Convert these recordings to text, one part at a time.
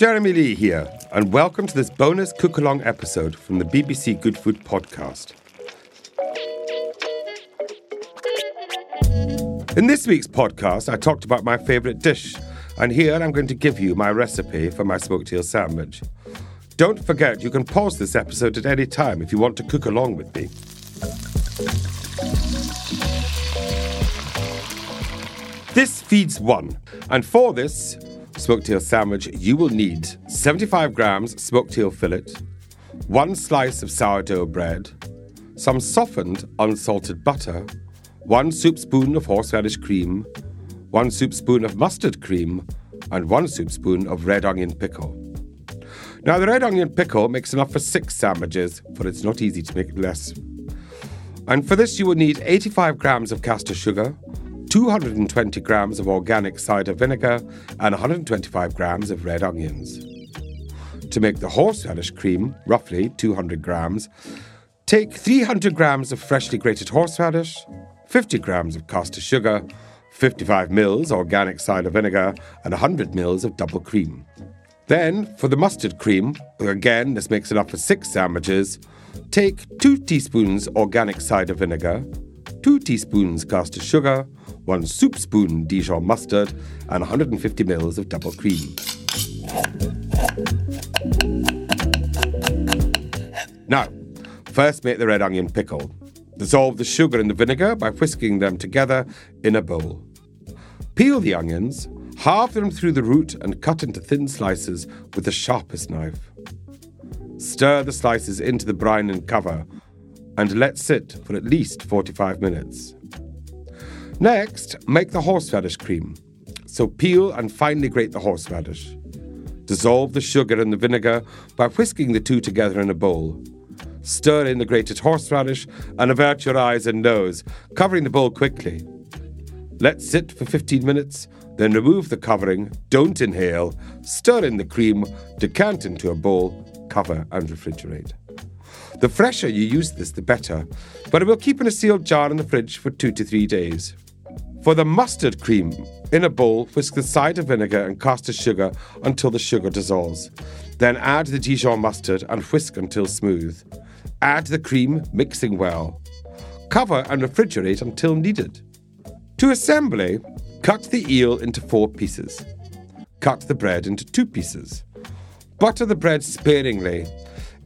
Jeremy Lee here, and welcome to this bonus cook along episode from the BBC Good Food podcast. In this week's podcast, I talked about my favourite dish, and here I'm going to give you my recipe for my smoked eel sandwich. Don't forget, you can pause this episode at any time if you want to cook along with me. This feeds one, and for this, smoked eel sandwich, you will need 75 grams smoked eel fillet, one slice of sourdough bread, some softened unsalted butter, one soup spoon of horseradish cream, one soup spoon of mustard cream, and one soup spoon of red onion pickle. Now, the red onion pickle makes enough for six sandwiches, for it's not easy to make less. And for this, you will need 85 grams of caster sugar, 220 grams of organic cider vinegar, and 125 grams of red onions. To make the horseradish cream, roughly 200 grams, take 300 grams of freshly grated horseradish, 50 grams of caster sugar, 55 mils organic cider vinegar, and 100 mils of double cream. Then, for the mustard cream, again, this makes enough for six sandwiches, take 2 teaspoons organic cider vinegar, 2 teaspoons caster sugar, 1 soup spoon Dijon mustard, and 150 ml of double cream. Now, first make the red onion pickle. Dissolve the sugar and the vinegar by whisking them together in a bowl. Peel the onions, halve them through the root, and cut into thin slices with the sharpest knife. Stir the slices into the brine and cover, and let sit for at least 45 minutes. Next, make the horseradish cream. So peel and finely grate the horseradish. Dissolve the sugar and the vinegar by whisking the two together in a bowl. Stir in the grated horseradish and avert your eyes and nose, covering the bowl quickly. Let sit for 15 minutes, then remove the covering, don't inhale, stir in the cream, decant into a bowl, cover and refrigerate. The fresher you use this, the better, but it will keep in a sealed jar in the fridge for two to three days. For the mustard cream, in a bowl, whisk the cider vinegar and caster sugar until the sugar dissolves. Then add the Dijon mustard and whisk until smooth. Add the cream, mixing well. Cover and refrigerate until needed. To assembly, cut the eel into four pieces. Cut the bread into two pieces. Butter the bread sparingly.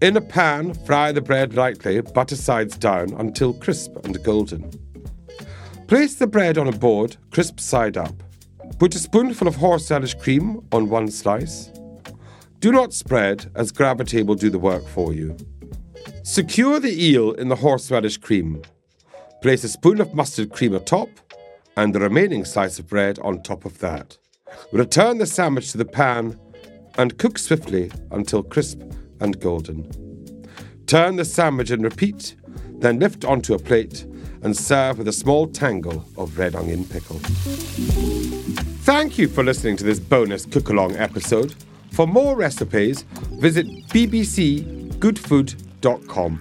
In a pan, fry the bread lightly, butter sides down until crisp and golden. Place the bread on a board, crisp side up. Put a spoonful of horseradish cream on one slice. Do not spread, as gravity will do the work for you. Secure the eel in the horseradish cream. Place a spoon of mustard cream atop and the remaining slice of bread on top of that. Return the sandwich to the pan and cook swiftly until crisp and golden. Turn the sandwich and repeat, then lift onto a plate and serve with a small tangle of red onion pickle. Thank you for listening to this bonus cook along episode. For more recipes, visit bbcgoodfood.com.